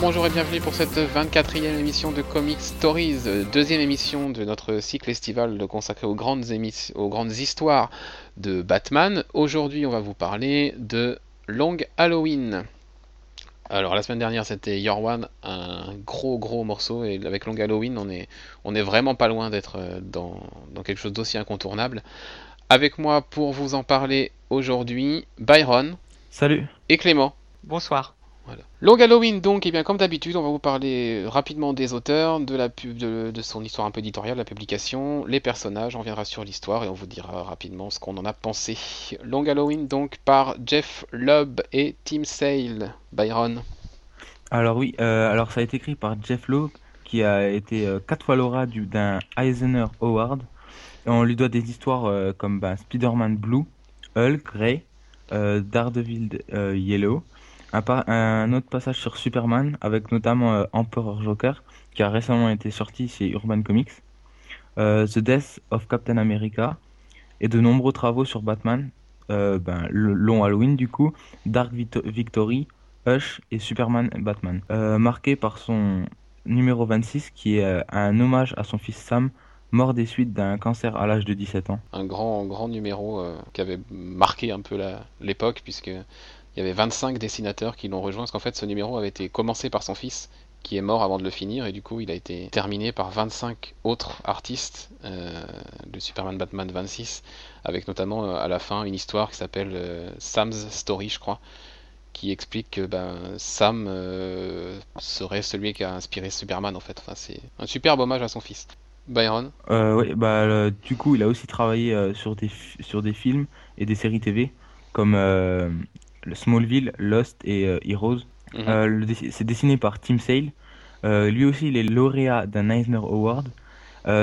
Bonjour, et bienvenue pour cette 24e émission de Comic Stories, deuxième émission de notre cycle estival consacré aux grandes, aux grandes histoires de Batman. Aujourd'hui, on va vous parler de Long Halloween. Alors la semaine dernière c'était Your One, un gros gros morceau, et avec Long Halloween on est, on est vraiment pas loin d'être euh, dans, dans quelque chose d'aussi incontournable. Avec moi pour vous en parler aujourd'hui, Byron. Salut. Et Clément. Bonsoir. Long Halloween donc, et eh bien comme d'habitude, on va vous parler rapidement des auteurs, de, la pub, de, son histoire un peu éditoriale, la publication, les personnages, on viendra sur l'histoire et on vous dira rapidement ce qu'on en a pensé. Long Halloween donc par Jeff Lubb et Tim Sale. Byron. Alors oui, euh, alors ça a été écrit par Jeff Lubb qui a été euh, quatre fois lauréat d'un Eisner Award. on lui doit des histoires euh, comme ben, Spider-Man Blue, Hulk, Grey, Daredevil Yellow, un, autre passage sur Superman, avec notamment euh, Emperor Joker, qui a récemment été sorti chez Urban Comics, euh, The Death of Captain America, et de nombreux travaux sur Batman, euh, ben, long Halloween du coup, Dark Victory, Hush et Superman Batman, marqué par son numéro 26 qui est un hommage à son fils Sam, mort des suites d'un cancer à l'âge de 17 ans. Un grand, grand numéro qui avait marqué un peu l'époque, puisque il y avait 25 dessinateurs qui l'ont rejoint, parce qu'en fait ce numéro avait été commencé par son fils, qui est mort avant de le finir, et du coup il a été terminé par 25 autres artistes euh, de Superman Batman 26, avec notamment euh, à la fin une histoire qui s'appelle euh, Sam's Story, je crois, qui explique que ben, Sam serait celui qui a inspiré Superman en fait. C'est un superbe hommage à son fils. Byron? Oui, bah, du coup il a aussi travaillé sur, des, sur des films et des séries TV, comme Smallville, Lost et euh, Heroes. Mhm. Euh, c'est dessiné par Tim Sale. Euh, lui aussi, il est lauréat d'un Eisner Award.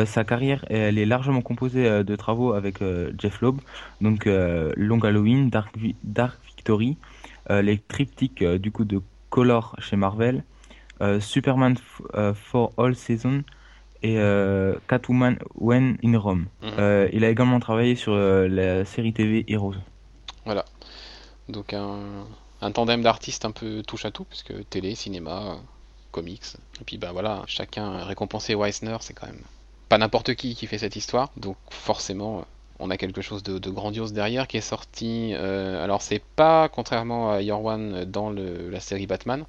sa carrière elle est largement composée de travaux avec Jeff Loeb, donc Long Halloween, Dark, Dark Victory, les triptyques du coup de Color chez Marvel, Superman for All Seasons et Catwoman When in Rome. Mhm. il a également travaillé sur la série TV Heroes. Voilà. Donc un, tandem d'artistes un peu touche à tout, puisque télé, cinéma, comics. Et puis ben voilà, chacun récompensé Weisner, c'est quand même pas n'importe qui qui fait cette histoire. Donc forcément, on a quelque chose de, grandiose derrière qui est sorti. Euh, alors c'est pas contrairement à Your One dans la série Batman.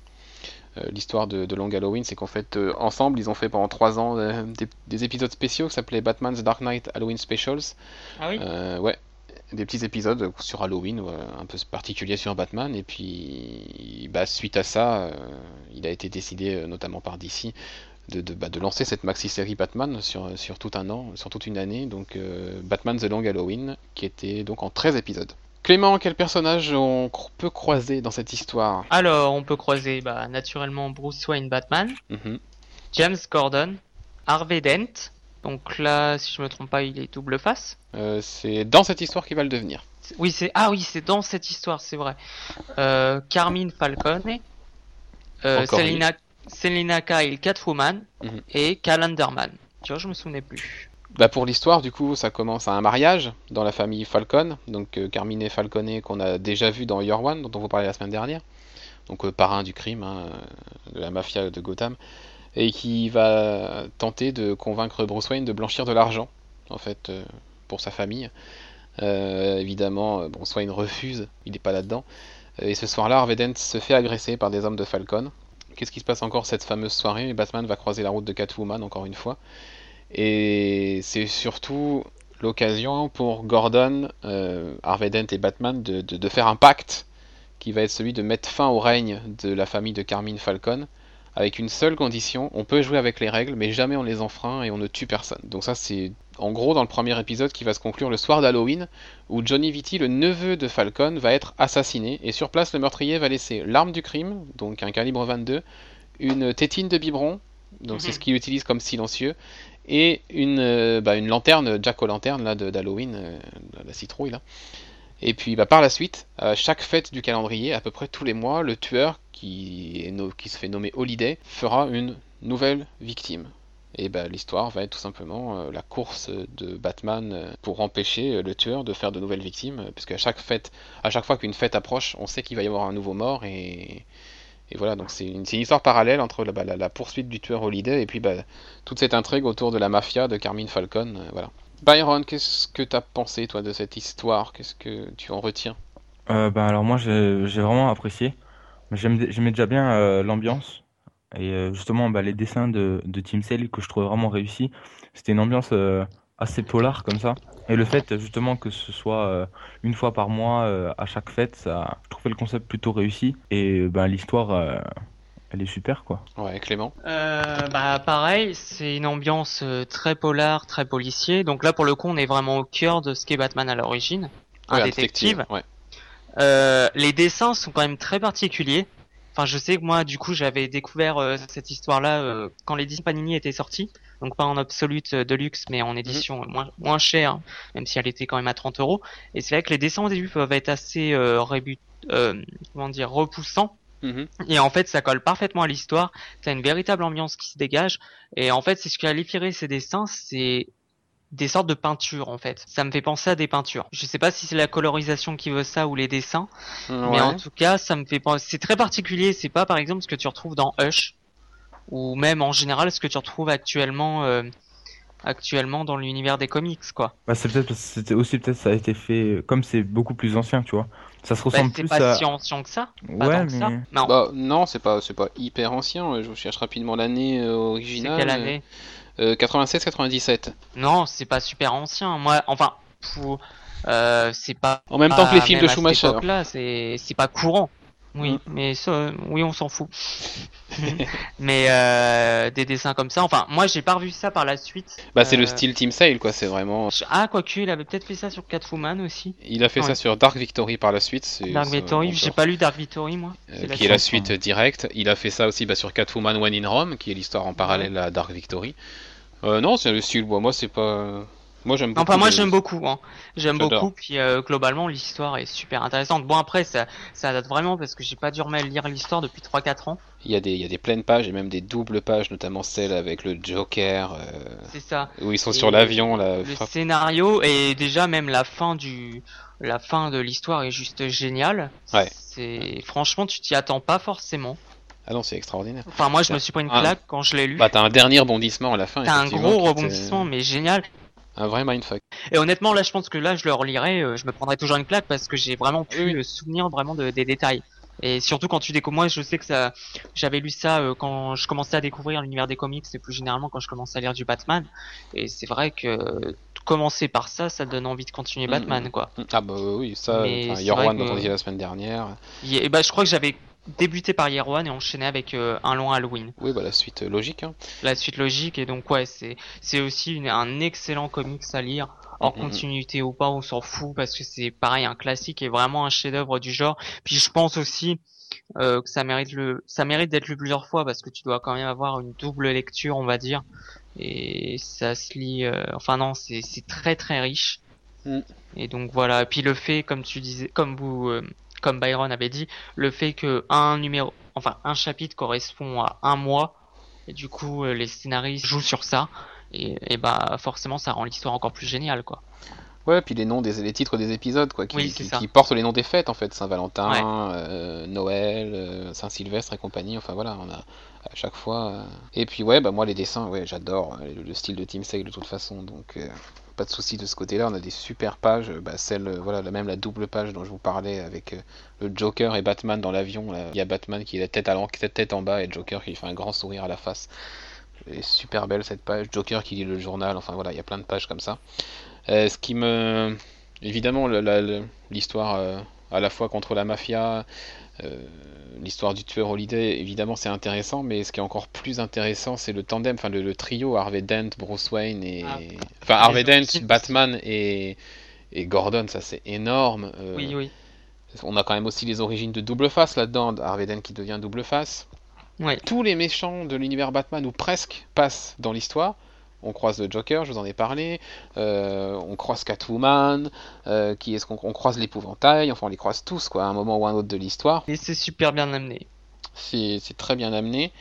Euh, l'histoire de, Long Halloween, c'est qu'en fait, euh, ensemble, ils ont fait pendant 3 ans des, des, épisodes spéciaux qui s'appelaient Batman's Dark Knight Halloween Specials. Ah oui? Ouais, des petits épisodes sur Halloween, un peu particulier sur Batman, et puis bah, suite à ça, euh, il a été décidé, euh, notamment par DC, de, de, bah, de, lancer cette maxi-série Batman sur, sur tout un an, sur toute une année, donc euh, Batman The Long Halloween, qui était donc en 13 épisodes. Clément, quel personnage on peut croiser dans cette histoire? Alors, on peut croiser bah, naturellement Bruce Wayne Batman, mhm. James Gordon, Harvey Dent, donc là, si je me trompe pas, il est double face. Euh, c'est dans cette histoire qu'il va le devenir. Oui, c'est ah oui, c'est dans cette histoire, c'est vrai. Euh, Carmine Falcone, euh, Selina, Selina Kyle Catwoman mhm. et Calendarman. Tu vois, je me souvenais plus. Bah pour l'histoire, du coup, ça commence à un mariage dans la famille Falcon. Donc Carmine Falcone qu'on a déjà vu dans Your One, dont on vous parlait la semaine dernière. Donc parrain du crime, hein, de la mafia de Gotham et qui va tenter de convaincre Bruce Wayne de blanchir de l'argent, en fait, euh, pour sa famille. Euh, évidemment, euh, Bruce Wayne refuse, il n'est pas là-dedans. Et ce soir-là, Harvey Dent se fait agresser par des hommes de Falcon. Qu'est-ce qui se passe encore cette fameuse soirée? Batman va croiser la route de Catwoman encore une fois. Et c'est surtout l'occasion pour Gordon, Harvey Dent et Batman de, de, faire un pacte qui va être celui de mettre fin au règne de la famille de Carmine Falcon avec une seule condition, on peut jouer avec les règles, mais jamais on les enfreint et on ne tue personne. Donc ça c'est en gros dans le premier épisode qui va se conclure le soir d'Halloween, où Johnny Vitti, le neveu de Falcon, va être assassiné, et sur place le meurtrier va laisser l'arme du crime, donc un calibre 22, une tétine de biberon, donc c'est mhm. ce qu'il utilise comme silencieux, et une, euh, bah, une lanterne, Jack-o'-lanterne là, d'Halloween, euh, la citrouille là. Et puis bah, par la suite, à chaque fête du calendrier, à peu près tous les mois, le tueur qui, se fait nommer Holiday fera une nouvelle victime. Et bah, l'histoire va être tout simplement euh, la course de Batman euh, pour empêcher euh, le tueur de faire de nouvelles victimes, puisque à chaque fête, à chaque fois qu'une fête approche, on sait qu'il va y avoir un nouveau mort et, Et voilà, donc c'est une, histoire parallèle entre bah, la, poursuite du tueur Holiday et puis bah, toute cette intrigue autour de la mafia de Carmine Falcon. Voilà. Byron, qu'est-ce que tu as pensé toi de cette histoire? Qu'est-ce que tu en retiens? Euh, bah, Alors moi j'ai vraiment apprécié. J'aimais déjà bien euh, l'ambiance et euh, justement bah, les dessins de, de Team Sale que je trouvais vraiment réussis. C'était une ambiance assez polar comme ça. Et le fait justement que ce soit une fois par mois à chaque fête, ça, je trouvais le concept plutôt réussi et bah, l'histoire elle est super quoi. Ouais, Clément. Euh, bah pareil, c'est une ambiance euh, très polar, très policier. Donc là pour le coup, on est vraiment au cœur de ce qu'est Batman à l'origine, un détective. ouais. Euh, les dessins sont quand même très particuliers. Enfin, je sais que moi, du coup, j'avais découvert euh, cette histoire-là euh, quand l'édition Panini était sortie. Donc pas en absolute de luxe, mais en édition mhm. moins, moins chère, même si elle était quand même à 30 euros. Et c'est vrai que les dessins au début peuvent être assez euh, comment dire repoussants Mhm. Et en fait, ça colle parfaitement à l'histoire. T'as une véritable ambiance qui se dégage. Et en fait, c'est ce qui a inspiré ces dessins, c'est des sortes de peintures en fait. Ça me fait penser à des peintures. Je sais pas si c'est la colorisation qui veut ça ou les dessins, mais en tout cas, ça me fait penser. C'est très particulier. C'est pas par exemple ce que tu retrouves dans Hush ou même en général ce que tu retrouves actuellement. Euh, actuellement dans l'univers des comics quoi. Bah c'est peut-être c'était aussi peut-être ça a été fait comme c'est beaucoup plus ancien tu vois. Ça se ressemble plus à. C'est pas si ancien que ça. ouais, mais... Non. Bah, non, c'est pas, c'est pas hyper ancien. Je cherche rapidement l'année euh, originale. Quelle année euh, 96-97. Non, c'est pas super ancien. Moi, enfin, pour, euh, c'est pas. En même temps que les films de Schumacher. Là, c'est, c'est pas courant. Oui, mm. mais ça, oui, on s'en fout. mais euh, des dessins comme ça, enfin, moi j'ai pas revu ça par la suite. Bah, c'est le euh, style Team Sale, quoi, c'est vraiment. Ah, quoique, il avait peut-être fait ça sur Catwoman aussi. Il a fait ça sur Dark Victory par la suite. Dark Victory, j'ai pas lu Dark Victory, moi. Euh, qui est la suite directe. Il a fait ça aussi bah, sur Catwoman One in Rome, qui est l'histoire en parallèle à Dark Victory. non, c'est le style, moi, c'est pas. Moi j'aime beaucoup. Enfin moi j'aime beaucoup. Hein. J'aime beaucoup. Puis euh, globalement l'histoire est super intéressante. Bon après ça, ça date vraiment parce que j'ai pas dû remettre lire l'histoire depuis 3-4 ans. Il y, a des, il y a des pleines pages et même des doubles pages, notamment celle avec le Joker. Euh, c'est ça. Où ils sont sur l'avion. Le scénario et déjà même la fin du la fin de l'histoire est juste géniale. Ouais. C'est franchement tu t'y attends pas forcément. Ah non, c'est extraordinaire. Enfin, moi, je me suis pris une claque quand je l'ai lu. Bah, t'as un dernier rebondissement à la fin. T'as un gros rebondissement, mais génial. Un vrai mindfuck. Et honnêtement, là, je pense que là, je le relirai, euh, je me prendrai toujours une claque parce que j'ai vraiment pu le souvenir vraiment de, des détails. Et surtout quand tu découvres, moi, je sais que ça, j'avais lu ça euh, quand je commençais à découvrir l'univers des comics et plus généralement quand je commençais à lire du Batman. Et c'est vrai que commencer par ça, ça donne envie de continuer mm, Batman, mm. quoi. Ah bah oui, ça, Yorwan dont on disait la semaine dernière. Et bah, je crois que j'avais débuté par Year One et enchaîné avec euh, un long Halloween. Oui, bah la suite euh, logique. Hein. La suite logique et donc ouais, c'est c'est aussi un excellent comics à lire en continuité ou pas, on s'en fout parce que c'est pareil un classique et vraiment un chef-d'œuvre du genre. Puis je pense aussi euh, que ça mérite le ça mérite d'être lu plusieurs fois parce que tu dois quand même avoir une double lecture, on va dire. Et ça se lit enfin non, c'est c'est très très riche. Mm. Et donc voilà, et puis le fait comme tu disais comme vous comme Byron avait dit, le fait que un numéro, enfin un chapitre correspond à un mois, et du coup euh, les scénaristes jouent sur ça, et, bah forcément ça rend l'histoire encore plus géniale quoi. Ouais, puis les noms des les titres des épisodes quoi, qui, qui, portent les noms des fêtes en fait, Saint-Valentin, euh, Noël, euh, Saint-Sylvestre et compagnie. Enfin voilà, on a à chaque fois. Et puis ouais, bah moi les dessins, ouais, j'adore le, style de Team Sale de toute façon, donc pas de souci de ce côté-là. On a des super pages, bah, celle, euh, voilà, même la double page dont je vous parlais avec euh, le Joker et Batman dans l'avion. Il y a Batman qui est la tête, à tête en bas et Joker qui fait un grand sourire à la face. Elle est super belle cette page. Joker qui lit le journal. Enfin voilà, il y a plein de pages comme ça. Euh, ce qui me, évidemment, l'histoire à la fois contre la mafia, euh, l'histoire du tueur Holiday, évidemment, c'est intéressant, mais ce qui est encore plus intéressant, c'est le tandem, enfin le, trio Harvey Dent, Bruce Wayne et. Ah. Enfin, Harvey Dent, Batman et, et Gordon, ça c'est énorme. Euh, oui, oui. On a quand même aussi les origines de double face là-dedans, Harvey Dent qui devient double face. Ouais. Tous les méchants de l'univers Batman, ou presque, passent dans l'histoire on croise le Joker, je vous en ai parlé, euh, on croise Catwoman, euh, qui est-ce qu'on croise l'épouvantail, enfin on les croise tous quoi, à un moment ou un autre de l'histoire. Et c'est super bien amené. C'est très bien amené.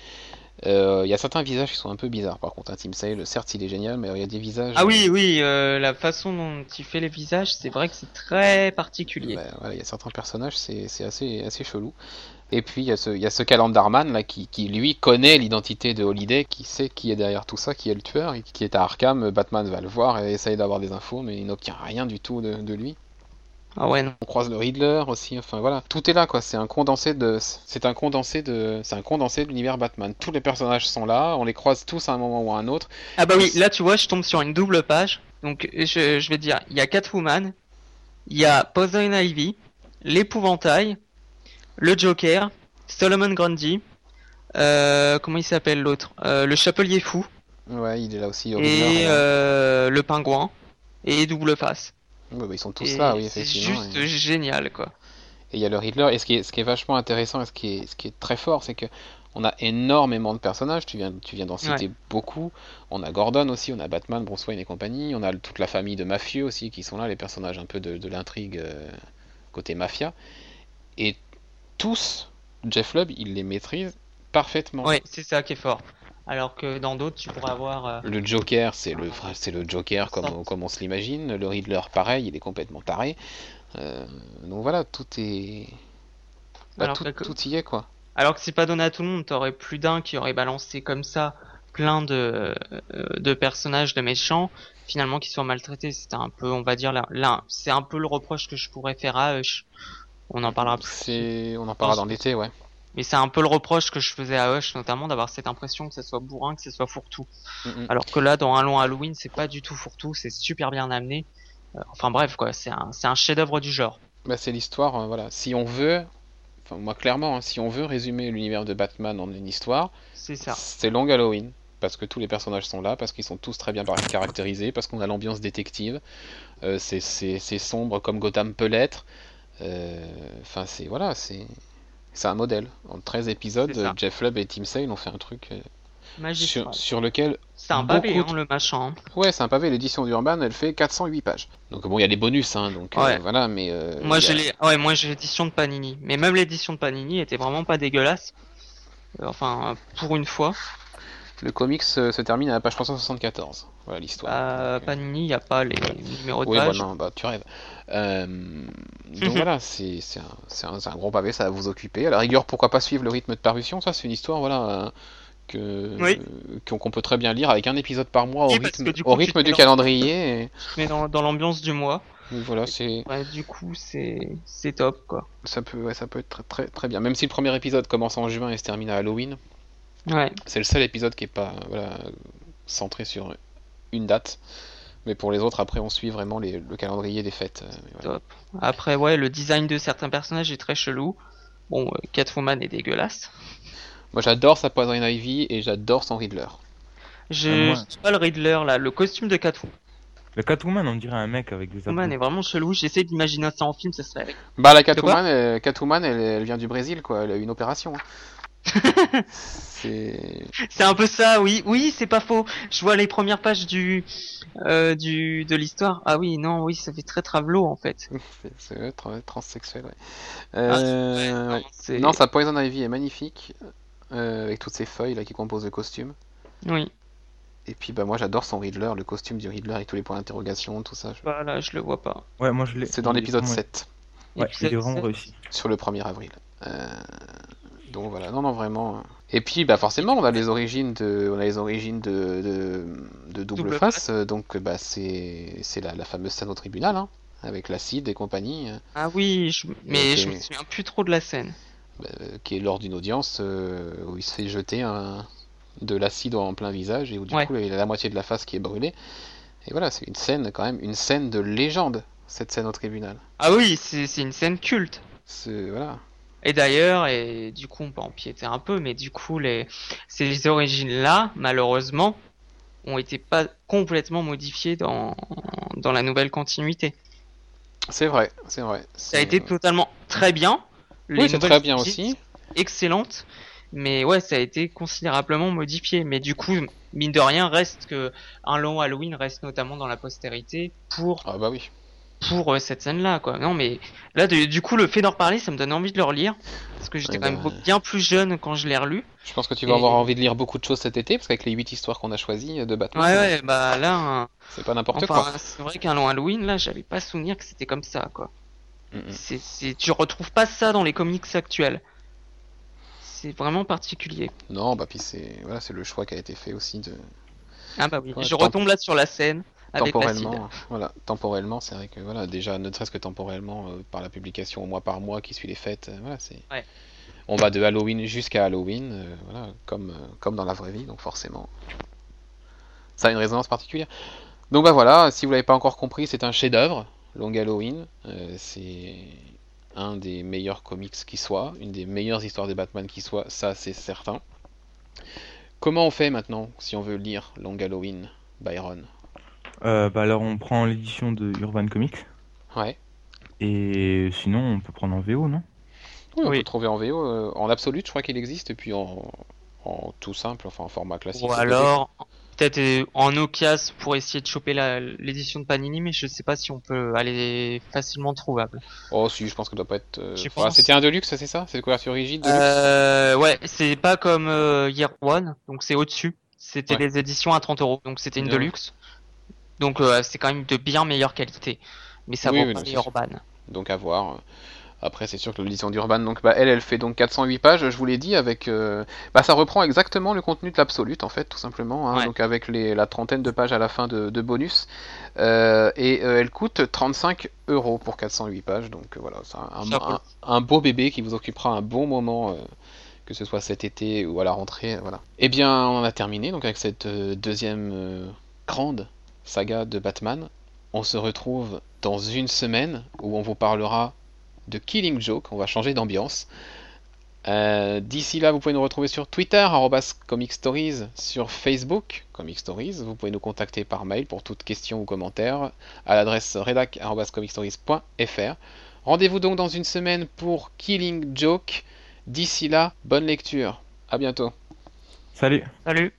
Euh, il y a certains visages qui sont un peu bizarres par contre, un Team Sale, certes il est génial, mais il y a des visages... Ah oui, oui, la façon dont il fait les visages, c'est vrai que c'est très particulier. il y a certains personnages, c'est assez, assez chelou. Et puis il y a ce, il y a ce Calendarman là qui, qui lui connaît l'identité de Holiday, qui sait qui est derrière tout ça, qui est le tueur, et qui est à Arkham. Batman va le voir et essaye d'avoir des infos, mais il n'obtient rien du tout de, de lui. Ah ouais, non. On croise le Riddler aussi, enfin voilà, tout est là quoi. C'est un condensé de, c'est un condensé de, c'est un condensé de l'univers Batman. Tous les personnages sont là, on les croise tous à un moment ou à un autre. Ah bah oui, là tu vois, je tombe sur une double page. Donc je, je vais dire, il y a Catwoman, il y a Poison Ivy, l'épouvantail, le Joker, Solomon Grundy, euh, comment il s'appelle l'autre, euh, le Chapelier fou. Ouais, il est là aussi. Et euh, le pingouin et double face. Ouais, bah, ils sont tous là, oui. C'est juste génial, quoi. Et il y a le Riddler. Et ce qui est, ce qui est vachement intéressant et ce qui est, ce qui est très fort, c'est que on a énormément de personnages. Tu viens, tu viens d'en citer beaucoup. On a Gordon aussi, on a Batman, Bruce Wayne et compagnie. On a toute la famille de mafieux aussi qui sont là, les personnages un peu de, de l'intrigue côté mafia. Et tous, Jeff Lubb, il les maîtrise parfaitement. Oui, c'est ça qui est fort. Alors que dans d'autres, tu pourrais avoir. Euh, le Joker, c'est le, c'est le Joker comme, on, comme on se l'imagine. Le Riddler, pareil, il est complètement taré. Euh, donc voilà, tout est. Bah, tout, tout, y est, quoi. Alors que c'est pas donné à tout le monde, t'aurais plus d'un qui aurait balancé comme ça plein de, euh, de personnages de méchants, finalement qui soient maltraités. C'était un peu, on va dire, là, là c'est un peu le reproche que je pourrais faire à Hush. On en parlera. C'est, on en parlera dans l'été, ouais. Mais c'est un peu le reproche que je faisais à Hush, notamment d'avoir cette impression que ce soit bourrin, que ce soit fourre-tout. Alors que là, dans un long Halloween, c'est pas du tout fourre-tout, c'est super bien amené. Euh, enfin bref, quoi, c'est un, un chef-d'œuvre du genre. Bah, c'est l'histoire, euh, voilà. Si on veut, enfin moi clairement, hein, si on veut résumer l'univers de Batman en une histoire, c'est ça. C'est Long Halloween parce que tous les personnages sont là, parce qu'ils sont tous très bien caractérisés, parce qu'on a l'ambiance détective. Euh, c'est sombre comme Gotham peut l'être. Enfin, c'est voilà, c'est c'est un modèle. En 13 épisodes, Jeff Lubb et Tim Sale ont fait un truc euh, sur, sur, lequel. C'est un pavé, hein, le machin. Ouais, c'est un pavé. L'édition d'Urban, elle fait 408 pages. Donc bon, il y a des bonus, hein, donc euh, voilà, mais. Euh, moi, j'ai ouais, moi j'ai l'édition de Panini. Mais même l'édition de Panini était vraiment pas dégueulasse. Enfin, pour une fois. Le comics se termine à la page 374. Voilà l'histoire. Euh, Panini, il n'y a pas les numéros de oui, page. Bah, bah, tu rêves. Euh, donc voilà, c'est un, un, un, gros pavé, ça va vous occuper. À la rigueur, pourquoi pas suivre le rythme de parution? Ça, c'est une histoire, voilà. que qu'on peut très bien lire avec un épisode par mois au rythme, au rythme du calendrier. Mais dans, dans l'ambiance du mois. voilà, c'est. Ouais, du coup, c'est c'est top quoi. Ça peut, ouais, ça peut être très, très très bien. Même si le premier épisode commence en juin et se termine à Halloween. Ouais. C'est le seul épisode qui est pas voilà centré sur une date. Mais pour les autres, après, on suit vraiment les, le calendrier des fêtes. Euh, après, ouais, le design de certains personnages est très chelou. Bon, euh, Catwoman est dégueulasse. Moi, j'adore sa Poison Ivy et j'adore son Riddler. Je ah, pas le Riddler là, le costume de Catwoman. Le Catwoman, on dirait un mec avec des Catwoman est vraiment chelou. J'essaie d'imaginer ça en film, ça serait. Bah, la Catwoman, elle, Catwoman elle, elle, vient du Brésil, quoi. Elle a eu une opération. Hein. c'est un peu ça, oui, oui, c'est pas faux. Je vois les premières pages du, euh, du de l'histoire. Ah oui, non, oui, ça fait très travelo en fait. c'est transsexuel, ouais. Euh, ah, non, sa Poison Ivy est magnifique euh, avec toutes ces feuilles là qui composent le costume. Oui. Et puis bah moi j'adore son Riddler, le costume du Riddler avec tous les points d'interrogation, tout ça. Bah là, je le vois pas. Ouais, moi je l'ai. C'est dans l'épisode 7. Ouais, il est vraiment réussi. Sur le 1er avril. Euh... Donc voilà, non, non, vraiment. Et puis, bah forcément, on a les origines de, on a les origines de, de, double, face. Donc, bah c'est, c'est la, la, fameuse scène au tribunal, hein, avec l'acide et compagnie. Ah oui, mais je me souviens plus trop de la scène. Bah, qui est lors d'une audience euh, où il se fait jeter un, de l'acide en plein visage et où du coup il a la moitié de la face qui est brûlée. Et voilà, c'est une scène quand même, une scène de légende, cette scène au tribunal. Ah oui, c'est, c'est une scène culte. C'est voilà. Et d'ailleurs, et du coup on peut empiéter un peu, mais du coup les ces origines-là, malheureusement, ont été pas complètement modifiées dans, dans la nouvelle continuité. C'est vrai, c'est vrai. Ça a été totalement très bien. Les oui, c'est très bien aussi. Excellente. Mais ouais, ça a été considérablement modifié. Mais du coup, mine de rien, reste que un long Halloween reste notamment dans la postérité pour ah bah oui pour euh, cette scène-là, quoi. Non, mais là, du coup, le fait d'en reparler, ça me donne envie de le relire. Parce que j'étais quand même bah, bien plus jeune quand je l'ai relu. Je pense que tu vas avoir envie de lire beaucoup de choses cet été, parce qu'avec les 8 histoires qu'on a choisies de Batman. Ouais, ouais, bah là. C'est pas n'importe quoi. C'est vrai qu'un long Halloween, là, j'avais pas souvenir que c'était comme ça, quoi. c'est, tu retrouves pas ça dans les comics actuels. c'est vraiment particulier. Non, bah puis c'est voilà, c'est le choix qui a été fait aussi de. Ah bah oui, je retombe là sur la scène. Avec temporellement, voilà, temporellement, c'est vrai que voilà, déjà ne serait-ce que temporellement euh, par la publication mois par mois qui suit les fêtes, euh, voilà, c'est. On va de Halloween jusqu'à Halloween, euh, voilà, comme comme dans la vraie vie, donc forcément, ça a une résonance particulière. Donc bah voilà, si vous l'avez pas encore compris, c'est un chef-d'œuvre, Long Halloween, c'est un des meilleurs comics qui soit, une des meilleures histoires des Batman qui soit, ça c'est certain. Comment on fait maintenant si on veut lire Long Halloween, Byron? Bah alors on prend l'édition de Urban Comics. Ouais. Et sinon on peut prendre en VO, non? Oui, on peut trouver en VO. Euh, en absolu, je crois qu'il existe, et puis en, en, tout simple, enfin en format classique. Ou alors peut-être euh, en Ocas pour essayer de choper l'édition de Panini, mais je sais pas si on peut aller facilement trouvable. Oh si, je pense que ça doit pas être. Euh, c'était un Deluxe, c'est ça? C'est une couverture rigide euh, Ouais, c'est pas comme Year One, donc c'est au-dessus. C'était des éditions à 30 euros, donc c'était une Deluxe. Donc c'est quand même de bien meilleure qualité, mais ça vaut pas Urban. Donc à voir. Après, c'est sûr que l'édition d'Urban, donc bah, elle, elle fait donc 408 pages, je vous l'ai dit, avec, euh, bah, ça reprend exactement le contenu de l'absolute en fait, tout simplement, hein, donc avec les, la trentaine de pages à la fin de, bonus, euh, et euh, elle coûte 35 euros pour 408 pages, donc voilà, c'est un, un, beau bébé qui vous occupera un bon moment, que ce soit cet été ou à la rentrée, voilà. Eh bien, on a terminé donc avec cette deuxième grande saga de Batman. On se retrouve dans une semaine où on vous parlera de Killing Joke. On va changer d'ambiance. Euh, d'ici là, vous pouvez nous retrouver sur Twitter, Comic Stories, sur Facebook, Comic Stories. Vous pouvez nous contacter par mail pour toute question ou commentaire à l'adresse redac.comicstories.fr. Rendez-vous donc dans une semaine pour Killing Joke. D'ici là, bonne lecture. À bientôt. Salut. Salut.